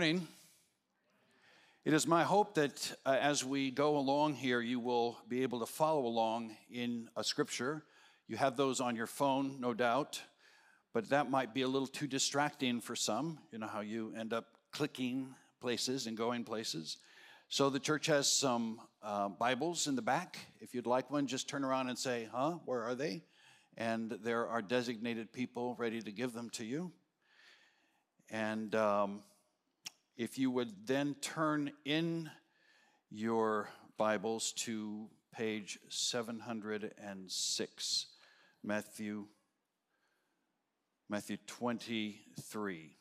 Morning. It is my hope that uh, as we go along here, you will be able to follow along in a scripture. You have those on your phone, no doubt, but that might be a little too distracting for some. You know how you end up clicking places and going places. So the church has some uh, Bibles in the back. If you'd like one, just turn around and say, Huh, where are they? And there are designated people ready to give them to you. And um, if you would then turn in your Bibles to page 706, Matthew, Matthew 23.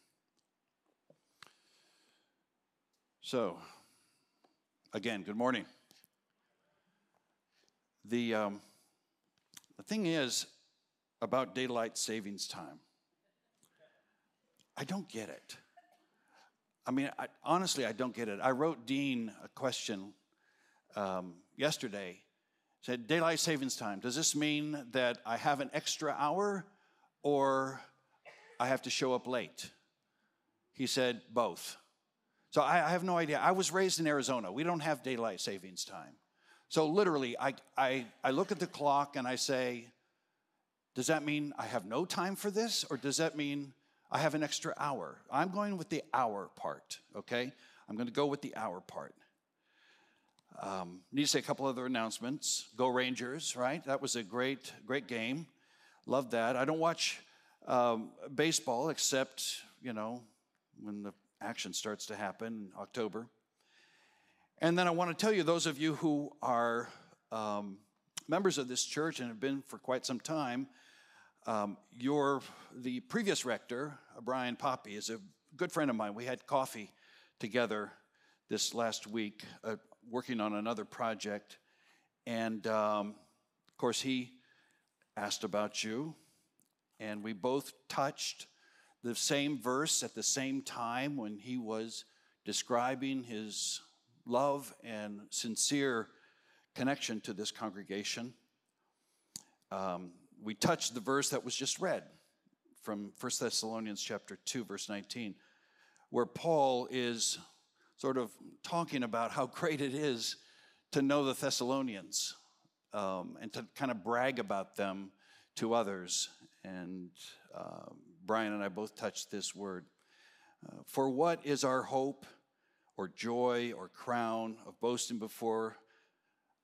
So, again, good morning. The, um, the thing is about daylight savings time, I don't get it. I mean, I, honestly, I don't get it. I wrote Dean a question um, yesterday. Said daylight savings time. Does this mean that I have an extra hour, or I have to show up late? He said both. So I, I have no idea. I was raised in Arizona. We don't have daylight savings time. So literally, I, I, I look at the clock and I say, does that mean I have no time for this, or does that mean I have an extra hour. I'm going with the hour part, okay? I'm going to go with the hour part. Um, need to say a couple other announcements. Go Rangers, right? That was a great, great game. Love that. I don't watch um, baseball except, you know, when the action starts to happen in October. And then I want to tell you, those of you who are um, members of this church and have been for quite some time, um, your, the previous rector, Brian Poppy, is a good friend of mine. We had coffee together this last week, uh, working on another project. And um, of course, he asked about you, and we both touched the same verse at the same time when he was describing his love and sincere connection to this congregation. Um, we touched the verse that was just read from 1 Thessalonians chapter 2 verse 19 where Paul is sort of talking about how great it is to know the Thessalonians um, and to kind of brag about them to others. And uh, Brian and I both touched this word. Uh, For what is our hope or joy or crown of boasting before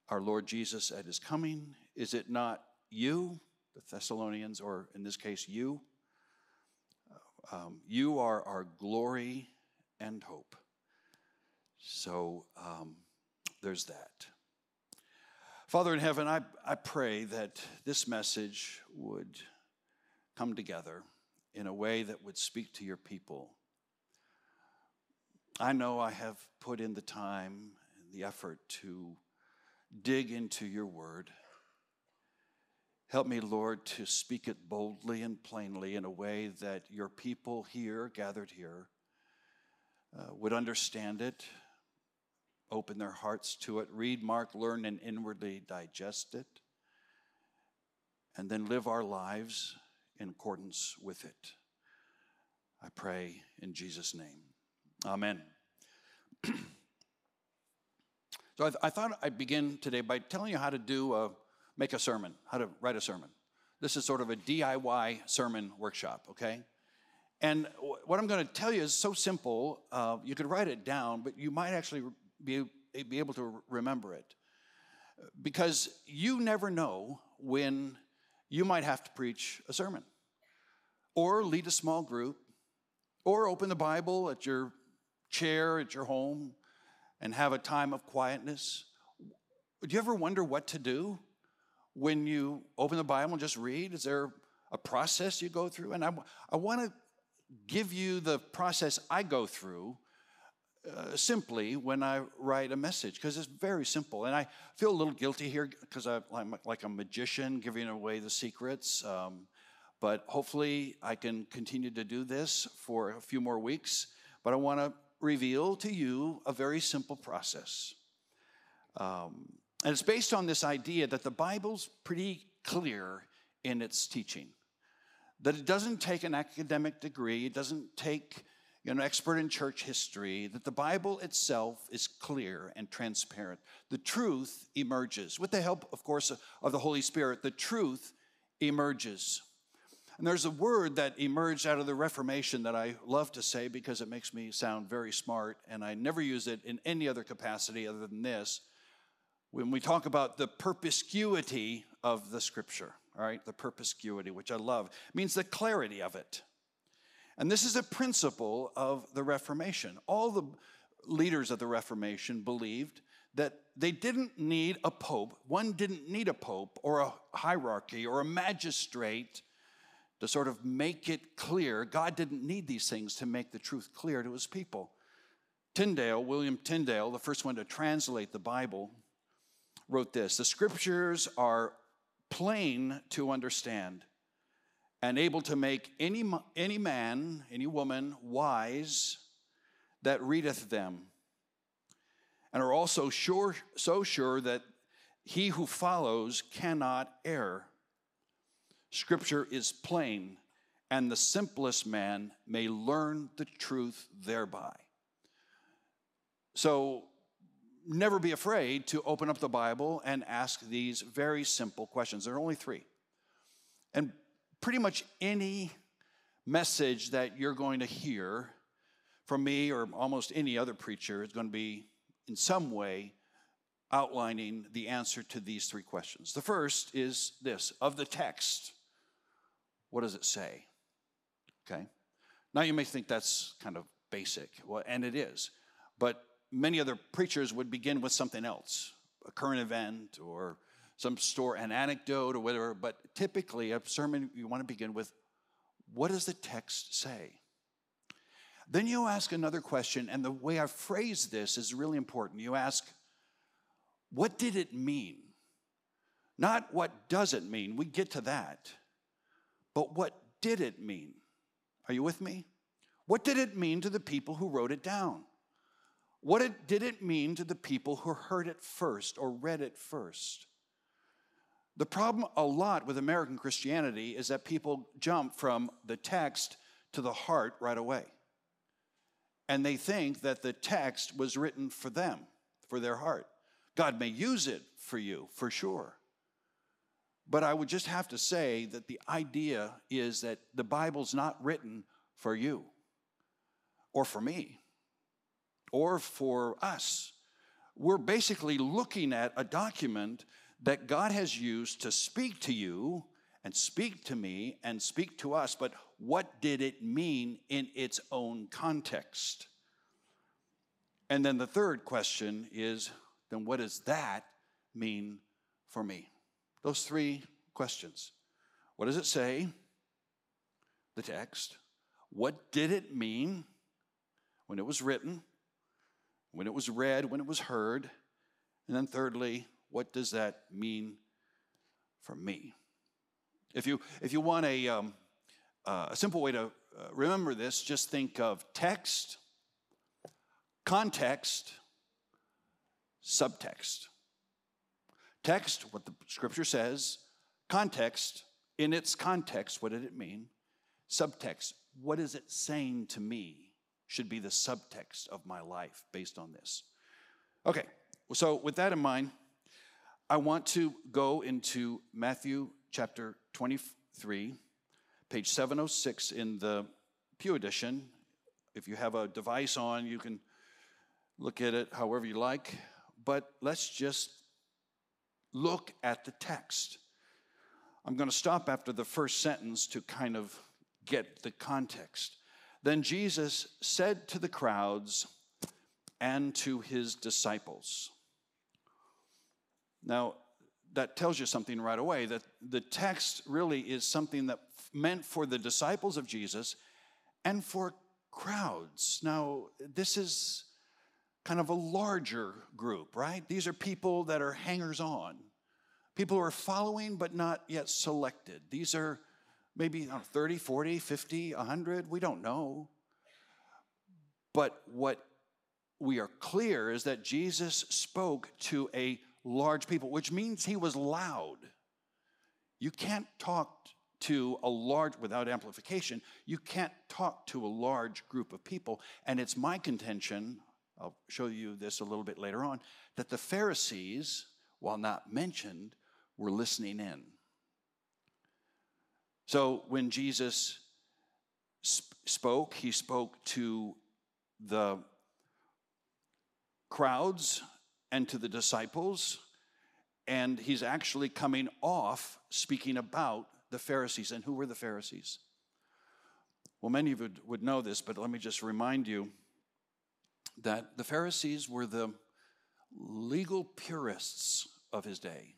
our Lord Jesus at his coming? Is it not you? The Thessalonians, or in this case, you. Um, you are our glory and hope. So um, there's that. Father in heaven, I, I pray that this message would come together in a way that would speak to your people. I know I have put in the time and the effort to dig into your word. Help me, Lord, to speak it boldly and plainly in a way that your people here, gathered here, uh, would understand it, open their hearts to it, read, mark, learn, and inwardly digest it, and then live our lives in accordance with it. I pray in Jesus' name. Amen. so I, th- I, thought I'd begin today by telling you how to do a make a sermon, how to write a sermon. This is sort of a DIY sermon workshop, okay? And what I'm going to tell you is so simple. Uh, you could write it down, but you might actually be, be able to remember it. Because you never know when you might have to preach a sermon, or lead a small group, or open the Bible at your chair at your home and have a time of quietness. Do you ever wonder what to do? When you open the Bible and just read? Is there a process you go through? And I, I want to give you the process I go through uh, simply when I write a message because it's very simple. And I feel a little guilty here because I'm like a magician giving away the secrets. Um, but hopefully, I can continue to do this for a few more weeks. But I want to reveal to you a very simple process. Um, and it's based on this idea that the Bible's pretty clear in its teaching. That it doesn't take an academic degree, it doesn't take you know, an expert in church history, that the Bible itself is clear and transparent. The truth emerges. With the help, of course, of the Holy Spirit, the truth emerges. And there's a word that emerged out of the Reformation that I love to say because it makes me sound very smart, and I never use it in any other capacity other than this. When we talk about the perspicuity of the scripture, all right, the perspicuity, which I love, means the clarity of it. And this is a principle of the Reformation. All the leaders of the Reformation believed that they didn't need a pope, one didn't need a pope or a hierarchy or a magistrate to sort of make it clear. God didn't need these things to make the truth clear to his people. Tyndale, William Tyndale, the first one to translate the Bible, wrote this The scriptures are plain to understand and able to make any, any man, any woman wise that readeth them, and are also sure, so sure that he who follows cannot err. Scripture is plain, and the simplest man may learn the truth thereby. So, never be afraid to open up the Bible and ask these very simple questions. There are only three. And pretty much any message that you're going to hear from me or almost any other preacher is going to be in some way outlining the answer to these three questions. The first is this of the text, what does it say? Okay. Now you may think that's kind of basic, well, and it is. But many other preachers would begin with something else, a current event or some store an anecdote or whatever, but typically a sermon you want to begin with what does the text say? Then you ask another question, and the way I phrase this is really important. You ask, what did it mean? Not what does it mean, we get to that, but what did it mean? Are you with me? What did it mean to the people who wrote it down? What it, did it mean to the people who heard it first or read it first? The problem a lot with American Christianity is that people jump from the text to the heart right away. And they think that the text was written for them, for their heart. God may use it for you, for sure. But I would just have to say that the idea is that the Bible's not written for you or for me or for us. We're basically looking at a document that God has used to speak to you and speak to me and speak to us, but what did it mean in its own context? And then the third question is then what does that mean for me? Those three questions. What does it say? The text. What did it mean when it was written, when it was read, when it was heard? And then thirdly, what does that mean for me? If you, if you want a, um, uh, a simple way to uh, remember this, just think of text, context, subtext. Text, what the scripture says, context, in its context, what did it mean? Subtext, what is it saying to me? Should be the subtext of my life based on this. Okay, so with that in mind, I want to go into Matthew chapter 23, page 706 in the Pew Edition. If you have a device on, you can look at it however you like. But let's just look at the text. I'm going to stop after the first sentence to kind of get the context. Then Jesus said to the crowds and to his disciples, now, that tells you something right away that the text really is something that meant for the disciples of Jesus and for crowds. Now, this is kind of a larger group, right? These are people that are hangers on, people who are following but not yet selected. These are maybe know, 30, 40, 50, 100, we don't know. But what we are clear is that Jesus spoke to a large people, which means he was loud. You can't talk to a large, without amplification, you can't talk to a large group of people. And it's my contention, I'll show you this a little bit later on, that the Pharisees, while not mentioned, were listening in. So when Jesus sp- spoke, he spoke to the crowds and to the disciples, and he's actually coming off speaking about the Pharisees. And who were the Pharisees? Well, many of you would know this, but let me just remind you that the Pharisees were the legal purists of his day.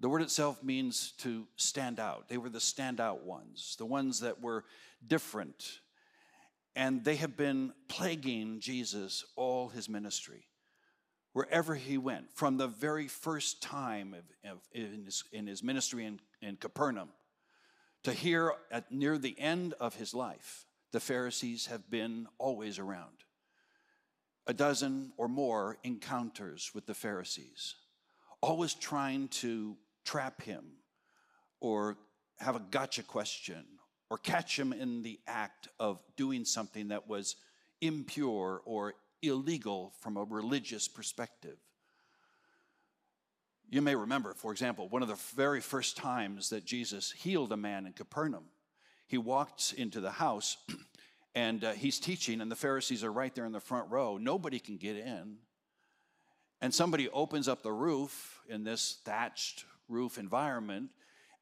The word itself means to stand out. They were the standout ones, the ones that were different. And they have been plaguing Jesus all his ministry. Wherever he went, from the very first time of, of, in, his, in, his, ministry in, in Capernaum to here at near the end of his life, the Pharisees have been always around. A dozen or more encounters with the Pharisees, always trying to trap him or have a gotcha question or catch him in the act of doing something that was impure or illegal from a religious perspective. You may remember, for example, one of the very first times that Jesus healed a man in Capernaum. He walked into the house and uh, he's teaching, and the Pharisees are right there in the front row. Nobody can get in. And somebody opens up the roof in this thatched roof environment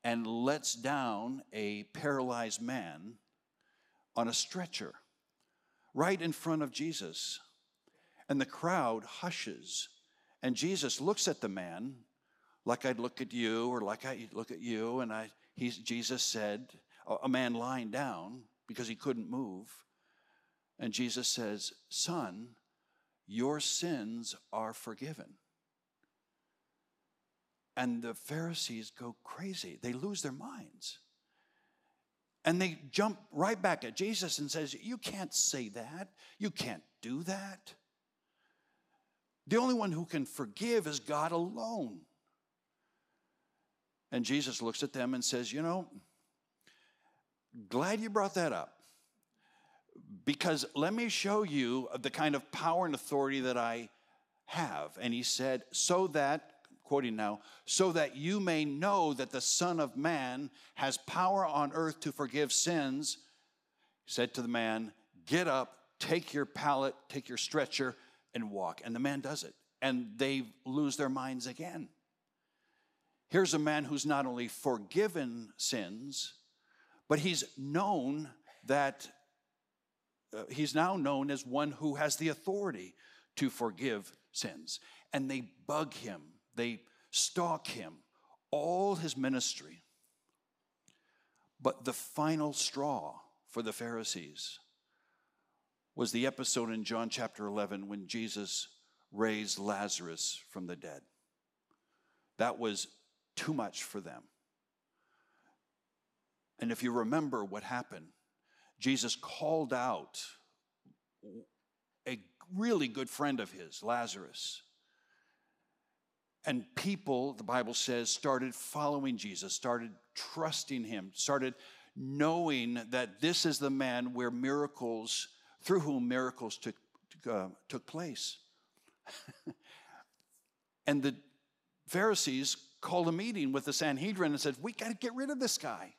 and lets down a paralyzed man on a stretcher right in front of Jesus. And the crowd hushes. And Jesus looks at the man like I'd look at you or like I look at you. And I, Jesus said, a man lying down because he couldn't move. And Jesus says, Son, your sins are forgiven. And the Pharisees go crazy. They lose their minds. And they jump right back at Jesus and says, "You can't say that. You can't do that. The only one who can forgive is God alone." And Jesus looks at them and says, "You know, glad you brought that up. Because let me show you the kind of power and authority that I have." And he said, "So that quoting now, so that you may know that the Son of Man has power on earth to forgive sins, he said to the man, Get up, take your pallet, take your stretcher, and walk. And the man does it. And they lose their minds again. Here's a man who's not only forgiven sins, but he's known that uh, he's now known as one who has the authority to forgive sins. And they bug him they stalk him all his ministry. But the final straw for the Pharisees was the episode in John chapter 11 when Jesus raised Lazarus from the dead. That was too much for them. And if you remember what happened, Jesus called out a really good friend of his, Lazarus, and people, the Bible says, started following Jesus, started trusting him, started knowing that this is the man where miracles, through whom miracles took, uh, took place. and the Pharisees called a meeting with the Sanhedrin and said, We got to get rid of this guy.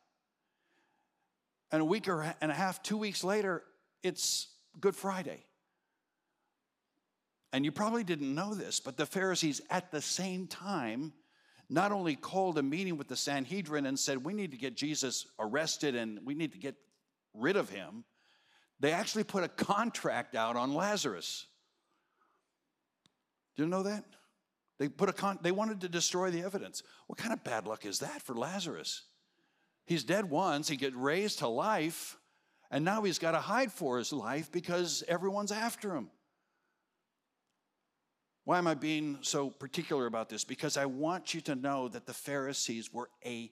And a week or and a half, two weeks later, it's Good Friday. And you probably didn't know this, but the Pharisees at the same time not only called a meeting with the Sanhedrin and said, We need to get Jesus arrested and we need to get rid of him, they actually put a contract out on Lazarus. Did you know that? They put a con- they wanted to destroy the evidence. What kind of bad luck is that for Lazarus? He's dead once, he gets raised to life, and now he's got to hide for his life because everyone's after him. Why am I being so particular about this? Because I want you to know that the Pharisees were a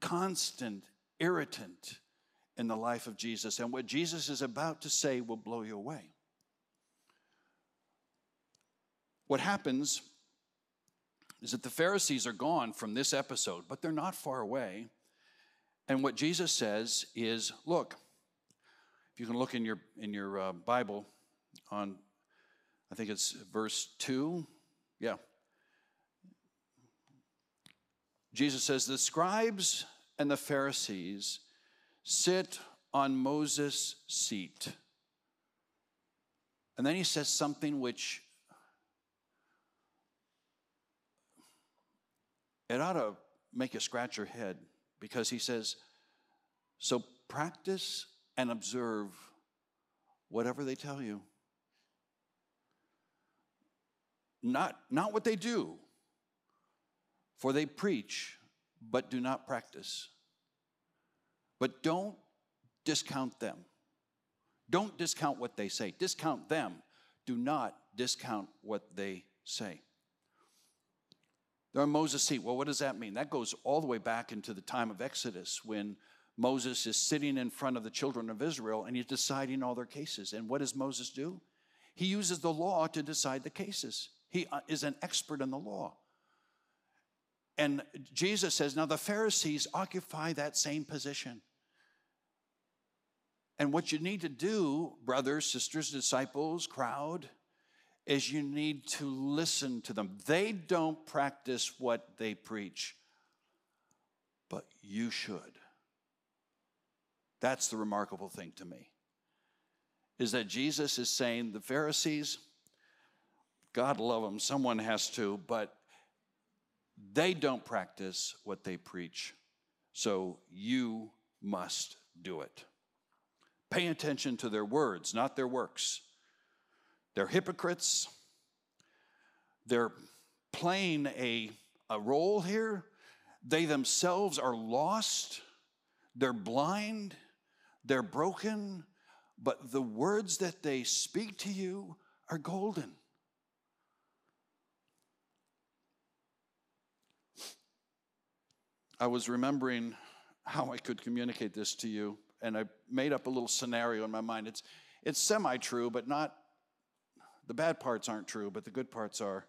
constant irritant in the life of Jesus. And what Jesus is about to say will blow you away. What happens is that the Pharisees are gone from this episode, but they're not far away. And what Jesus says is look, if you can look in your, in your uh, Bible on, I think it's verse 2. Yeah. Jesus says, The scribes and the Pharisees sit on Moses' seat. And then he says something which it ought to make you scratch your head because he says, So practice and observe whatever they tell you. Not, not what they do, for they preach, but do not practice. But don't discount them. Don't discount what they say. Discount them. Do not discount what they say. They're on Moses' seat. Well, what does that mean? That goes all the way back into the time of Exodus when Moses is sitting in front of the children of Israel and he's deciding all their cases. And what does Moses do? He uses the law to decide the cases. He uh, is an expert in the law. And Jesus says, now the Pharisees occupy that same position. And what you need to do, brothers, sisters, disciples, crowd, is you need to listen to them. They don't practice what they preach, but you should. That's the remarkable thing to me. Is that Jesus is saying the Pharisees, God love them, someone has to, but they don't practice what they preach. So you must do it. Pay attention to their words, not their works. They're hypocrites. They're playing a, a role here. They themselves are lost. They're blind. They're broken. But the words that they speak to you are golden. I was remembering how I could communicate this to you, and I made up a little scenario in my mind. It's, it's semi true, but not, the bad parts aren't true, but the good parts are.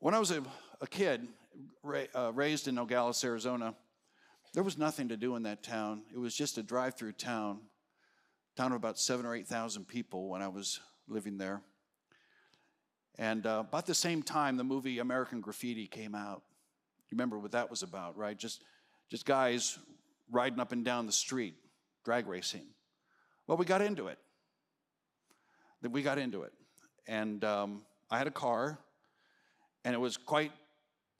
When I was a, a kid, ra- uh, raised in Nogales, Arizona, there was nothing to do in that town. It was just a drive through town, town of about seven or 8,000 people when I was living there. And uh, about the same time, the movie American Graffiti came out. You remember what that was about, right? Just, just guys riding up and down the street, drag racing. Well, we got into it. Then We got into it. And um, I had a car, and it was quite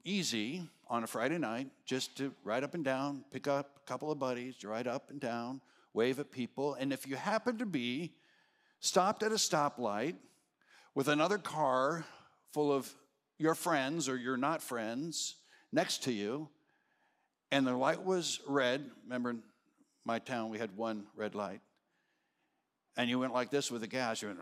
easy on a Friday night just to ride up and down, pick up a couple of buddies, ride up and down, wave at people. And if you happen to be stopped at a stoplight with another car full of your friends or your not friends, next to you, and the light was red. Remember, in my town, we had one red light. And you went like this with the gas. You went,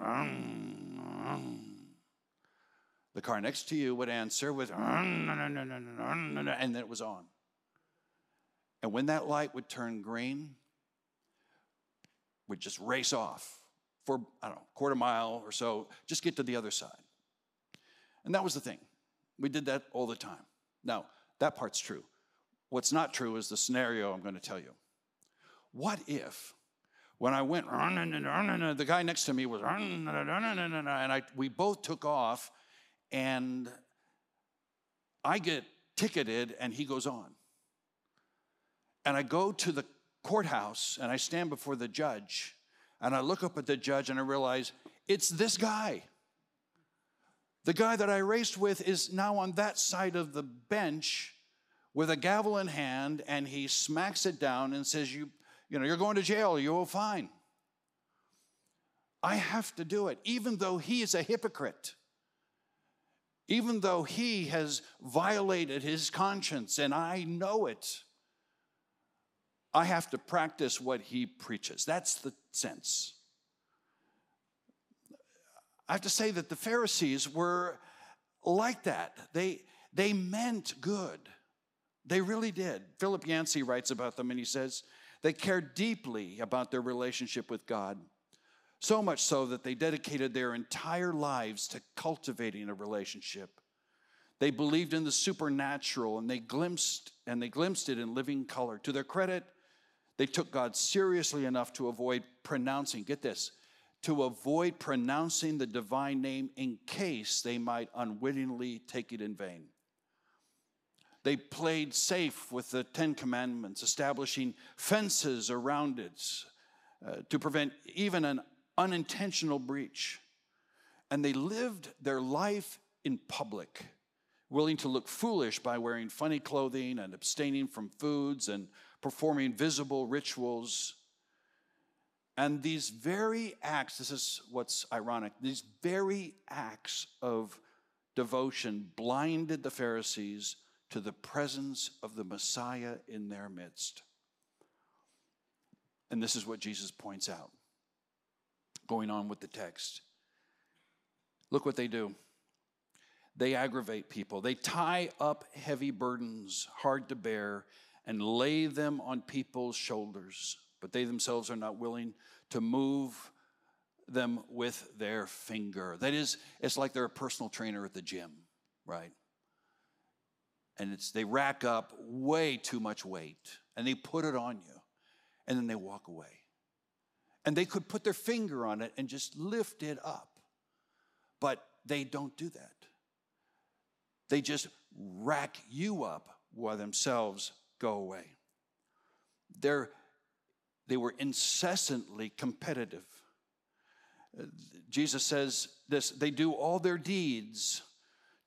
the car next to you would answer with, and then it was on. And when that light would turn green, we'd just race off for, I don't know, quarter mile or so, just get to the other side. And that was the thing. We did that all the time. Now, that part's true. What's not true is the scenario I'm going to tell you. What if, when I went, the guy next to me was, and I, we both took off, and I get ticketed, and he goes on. And I go to the courthouse, and I stand before the judge, and I look up at the judge, and I realize it's this guy. The guy that I raced with is now on that side of the bench with a gavel in hand, and he smacks it down and says, You, you know, you're going to jail, you will fine. I have to do it, even though he is a hypocrite. Even though he has violated his conscience, and I know it, I have to practice what he preaches. That's the sense. I have to say that the Pharisees were like that. They, they meant good. They really did. Philip Yancey writes about them and he says, they cared deeply about their relationship with God, so much so that they dedicated their entire lives to cultivating a relationship. They believed in the supernatural and they glimpsed and they glimpsed it in living color. To their credit, they took God seriously enough to avoid pronouncing, get this, to avoid pronouncing the divine name in case they might unwittingly take it in vain. They played safe with the Ten Commandments, establishing fences around it uh, to prevent even an unintentional breach. And they lived their life in public, willing to look foolish by wearing funny clothing and abstaining from foods and performing visible rituals and these very acts, this is what's ironic, these very acts of devotion blinded the Pharisees to the presence of the Messiah in their midst. And this is what Jesus points out, going on with the text. Look what they do. They aggravate people. They tie up heavy burdens, hard to bear, and lay them on people's shoulders but they themselves are not willing to move them with their finger. That is, it's like they're a personal trainer at the gym, right? And it's they rack up way too much weight and they put it on you and then they walk away. And they could put their finger on it and just lift it up. But they don't do that. They just rack you up while themselves go away. They're they were incessantly competitive. Uh, Jesus says this they do all their deeds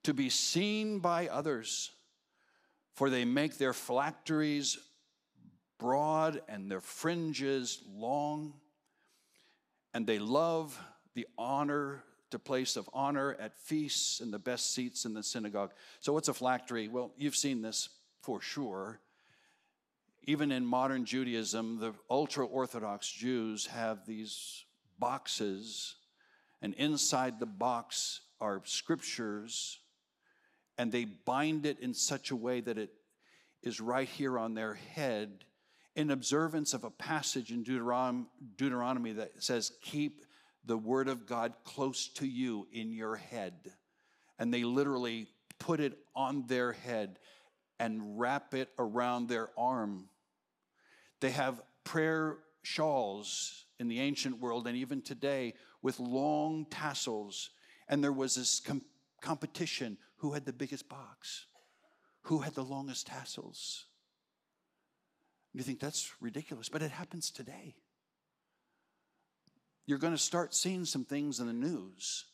to be seen by others, for they make their phylacteries broad and their fringes long, and they love the honor, the place of honor at feasts and the best seats in the synagogue. So, what's a phylactery? Well, you've seen this for sure even in modern Judaism, the ultra Orthodox Jews have these boxes, and inside the box are scriptures, and they bind it in such a way that it is right here on their head in observance of a passage in Deuteron- Deuteronomy that says, Keep the word of God close to you in your head. And they literally put it on their head and wrap it around their arm they have prayer shawls in the ancient world and even today with long tassels. And there was this com- competition who had the biggest box, who had the longest tassels. You think that's ridiculous, but it happens today. You're going to start seeing some things in the news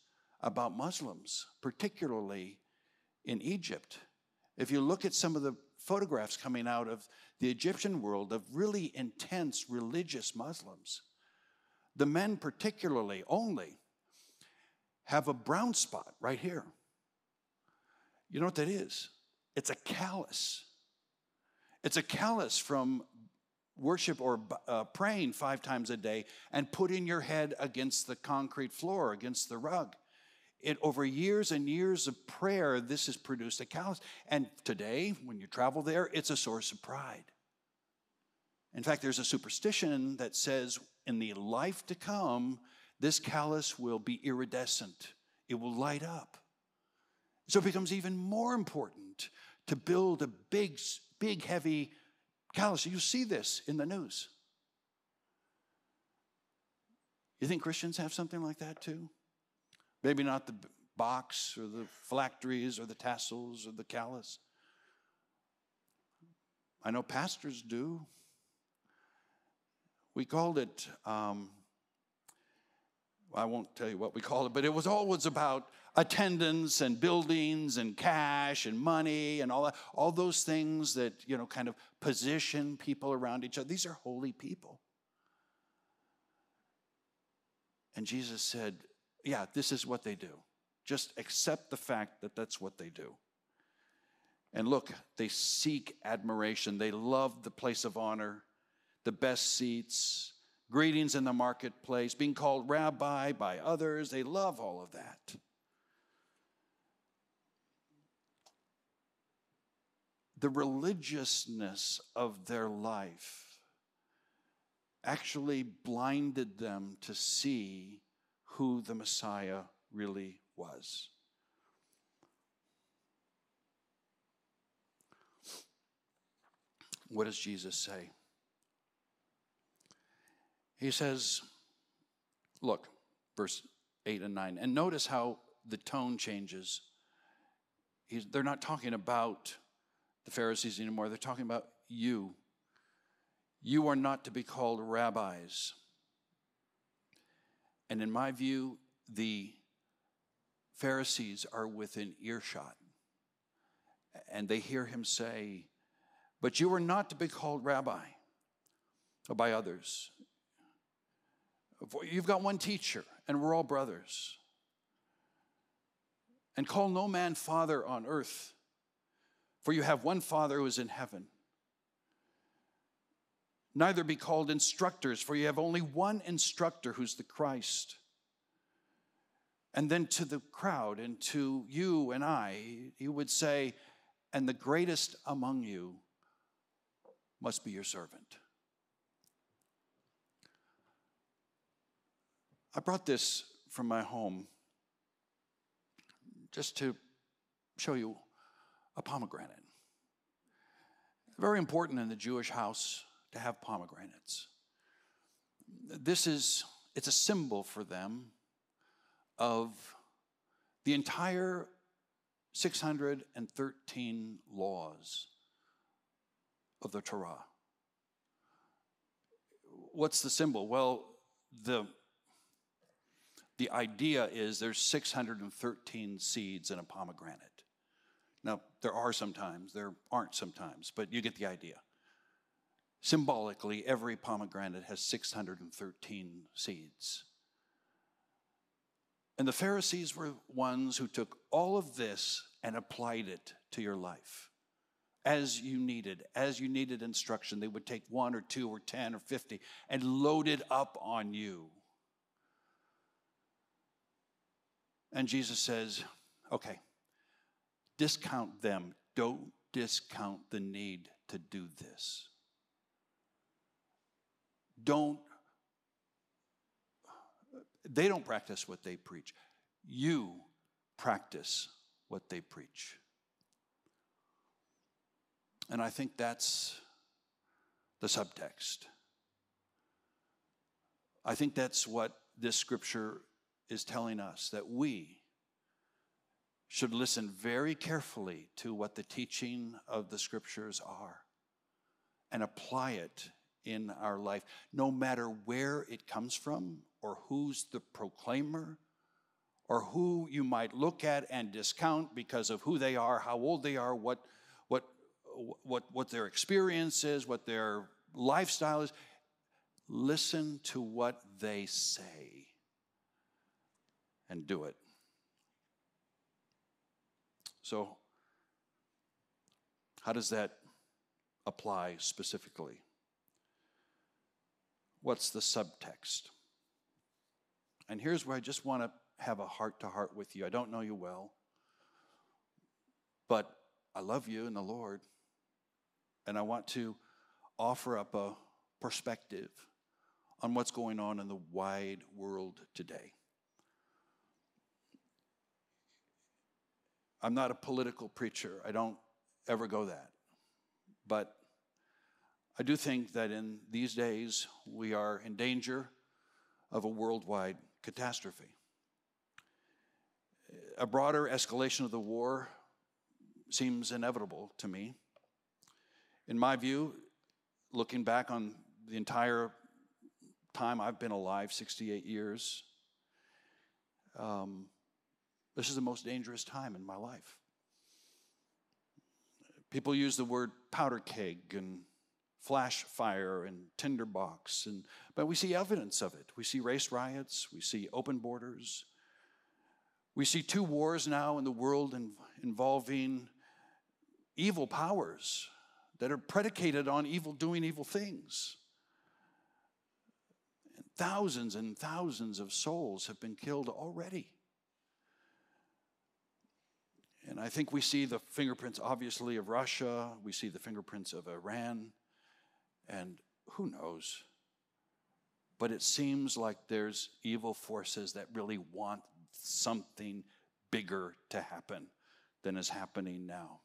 about Muslims, particularly in Egypt. If you look at some of the photographs coming out of the Egyptian world of really intense religious Muslims. The men, particularly, only have a brown spot right here. You know what that is? It's a callus. It's a callus from worship or uh, praying five times a day and putting your head against the concrete floor, against the rug. It, over years and years of prayer, this has produced a callus. And today, when you travel there, it's a source of pride. In fact, there's a superstition that says in the life to come, this callus will be iridescent, it will light up. So it becomes even more important to build a big, big, heavy callus. You see this in the news. You think Christians have something like that too? Maybe not the box or the phylacteries or the tassels or the callus. I know pastors do. We called it, um, I won't tell you what we called it, but it was always about attendance and buildings and cash and money and all that, all those things that, you know, kind of position people around each other. These are holy people. And Jesus said, yeah, this is what they do. Just accept the fact that that's what they do. And look, they seek admiration. They love the place of honor, the best seats, greetings in the marketplace, being called rabbi by others. They love all of that. The religiousness of their life actually blinded them to see who the Messiah really was. What does Jesus say? He says, Look, verse 8 and 9, and notice how the tone changes. He's, they're not talking about the Pharisees anymore, they're talking about you. You are not to be called rabbis. And in my view, the Pharisees are within earshot. And they hear him say, But you are not to be called rabbi by others. You've got one teacher, and we're all brothers. And call no man father on earth, for you have one Father who is in heaven. Neither be called instructors, for you have only one instructor who's the Christ. And then to the crowd and to you and I, he would say, And the greatest among you must be your servant. I brought this from my home just to show you a pomegranate. Very important in the Jewish house to have pomegranates. This is, it's a symbol for them of the entire 613 laws of the Torah. What's the symbol? Well, the the idea is there's 613 seeds in a pomegranate. Now, there are sometimes, there aren't sometimes, but you get the idea. Symbolically, every pomegranate has 613 seeds. And the Pharisees were ones who took all of this and applied it to your life as you needed, as you needed instruction. They would take one or two or 10 or 50 and load it up on you And Jesus says, okay, discount them. Don't discount the need to do this. Don't, they don't practice what they preach. You practice what they preach. And I think that's the subtext. I think that's what this scripture is telling us that we should listen very carefully to what the teaching of the scriptures are and apply it in our life, no matter where it comes from or who's the proclaimer or who you might look at and discount because of who they are, how old they are, what, what, what, what their experience is, what their lifestyle is. Listen to what they say and do it. So, how does that apply specifically? What's the subtext? And here's where I just want to have a heart to heart with you. I don't know you well, but I love you in the Lord, and I want to offer up a perspective on what's going on in the wide world today. I'm not a political preacher. I don't ever go that. But I do think that in these days we are in danger of a worldwide catastrophe. A broader escalation of the war seems inevitable to me. In my view, looking back on the entire time I've been alive, 68 years, um, this is the most dangerous time in my life. People use the word powder keg and flash fire and tinderbox, and, but we see evidence of it. We see race riots, we see open borders. We see two wars now in the world in, involving evil powers that are predicated on evil doing evil things. And thousands and thousands of souls have been killed already. And I think we see the fingerprints, obviously, of Russia. We see the fingerprints of Iran. And who knows? But it seems like there's evil forces that really want something bigger to happen than is happening now.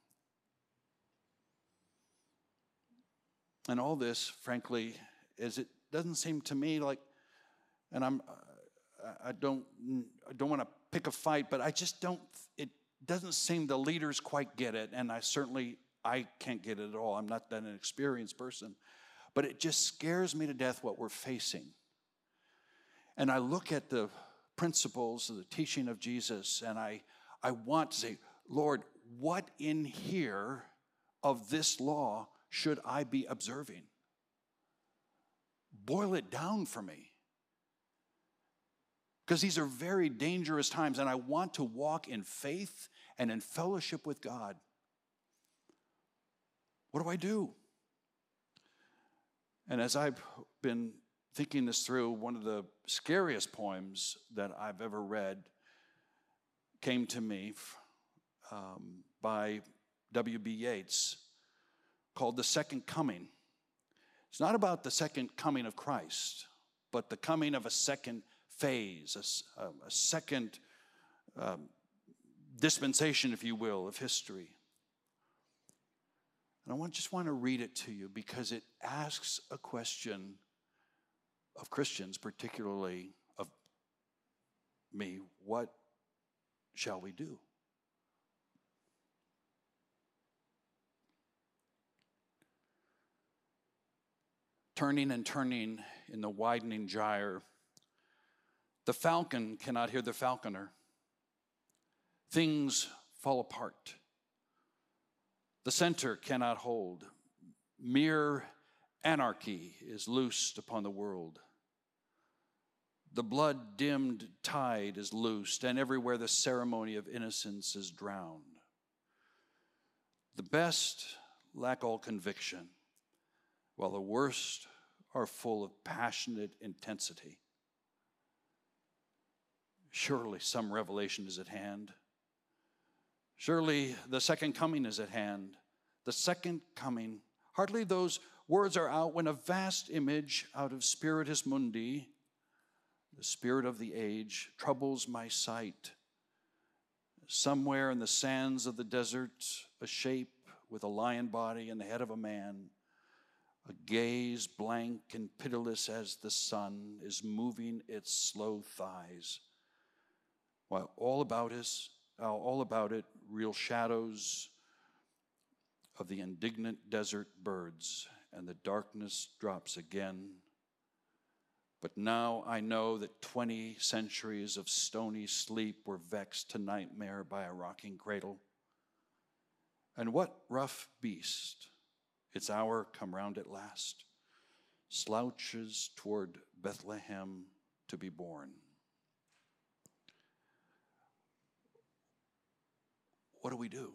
And all this, frankly, is it doesn't seem to me like, and I'm, uh, I don't, I don't want to pick a fight, but I just don't. It doesn't seem the leaders quite get it, and I certainly I can't get it at all. I'm not that an experienced person, but it just scares me to death what we're facing. And I look at the principles of the teaching of Jesus, and I I want to say, Lord, what in here of this law should I be observing? Boil it down for me. Because these are very dangerous times, and I want to walk in faith and in fellowship with God. What do I do? And as I've been thinking this through, one of the scariest poems that I've ever read came to me um, by W.B. Yeats called The Second Coming. It's not about the second coming of Christ, but the coming of a second phase, a, a second um, dispensation, if you will, of history. And I want, just want to read it to you because it asks a question of Christians, particularly of me what shall we do? Turning and turning in the widening gyre, the falcon cannot hear the falconer. Things fall apart. The center cannot hold. Mere anarchy is loosed upon the world. The blood dimmed tide is loosed, and everywhere the ceremony of innocence is drowned. The best lack all conviction, while the worst are full of passionate intensity. Surely some revelation is at hand. Surely the second coming is at hand. The second coming. Hardly those words are out when a vast image out of Spiritus Mundi the spirit of the age troubles my sight. Somewhere in the sands of the desert, a shape with a lion body and the head of a man, a gaze blank and pitiless as the sun is moving its slow thighs. While all about us, Uh, all about it, reel shadows of the indignant desert birds, and the darkness drops again but now I know that 20 centuries of stony sleep were vexed to nightmare by a rocking cradle. And what rough beast, its hour come round at last, slouches toward Bethlehem to be born? What do we do?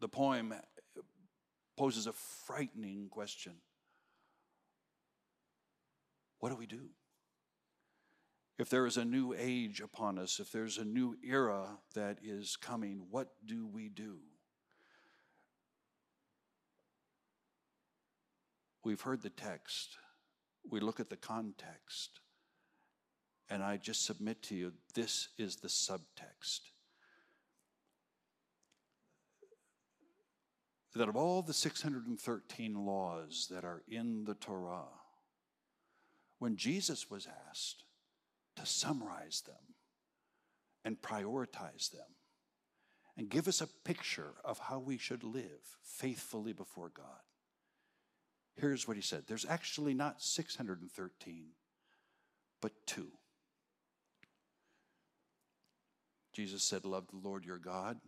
The poem poses a frightening question. What do we do? If there is a new age upon us, if there's a new era that is coming, what do we do? We've heard the text, we look at the context, and I just submit to you this is the subtext. That of all the 613 laws that are in the Torah, when Jesus was asked to summarize them and prioritize them and give us a picture of how we should live faithfully before God. Here's what he said there's actually not 613, but two. Jesus said, Love the Lord your God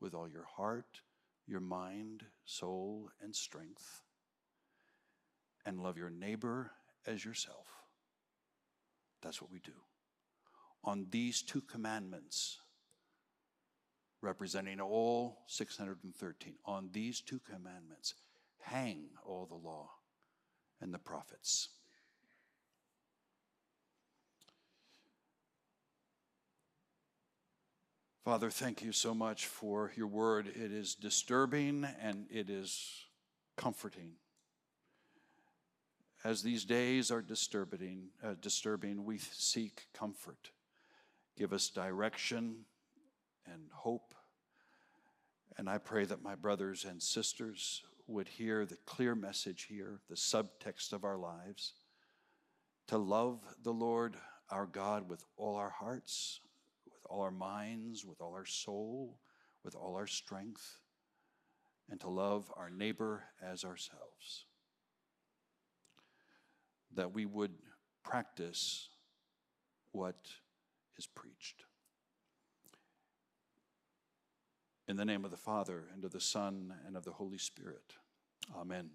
with all your heart, your mind, soul, and strength, and love your neighbor as yourself. That's what we do. On these two commandments, representing all 613, on these two commandments, hang all the law and the prophets. Father, thank you so much for your word. It is disturbing and it is comforting. As these days are disturbing, uh, disturbing, we seek comfort. Give us direction and hope. And I pray that my brothers and sisters would hear the clear message here, the subtext of our lives, to love the Lord our God with all our hearts, all our minds, with all our soul, with all our strength, and to love our neighbor as ourselves. That we would practice what is preached. In the name of the Father, and of the Son, and of the Holy Spirit. Amen.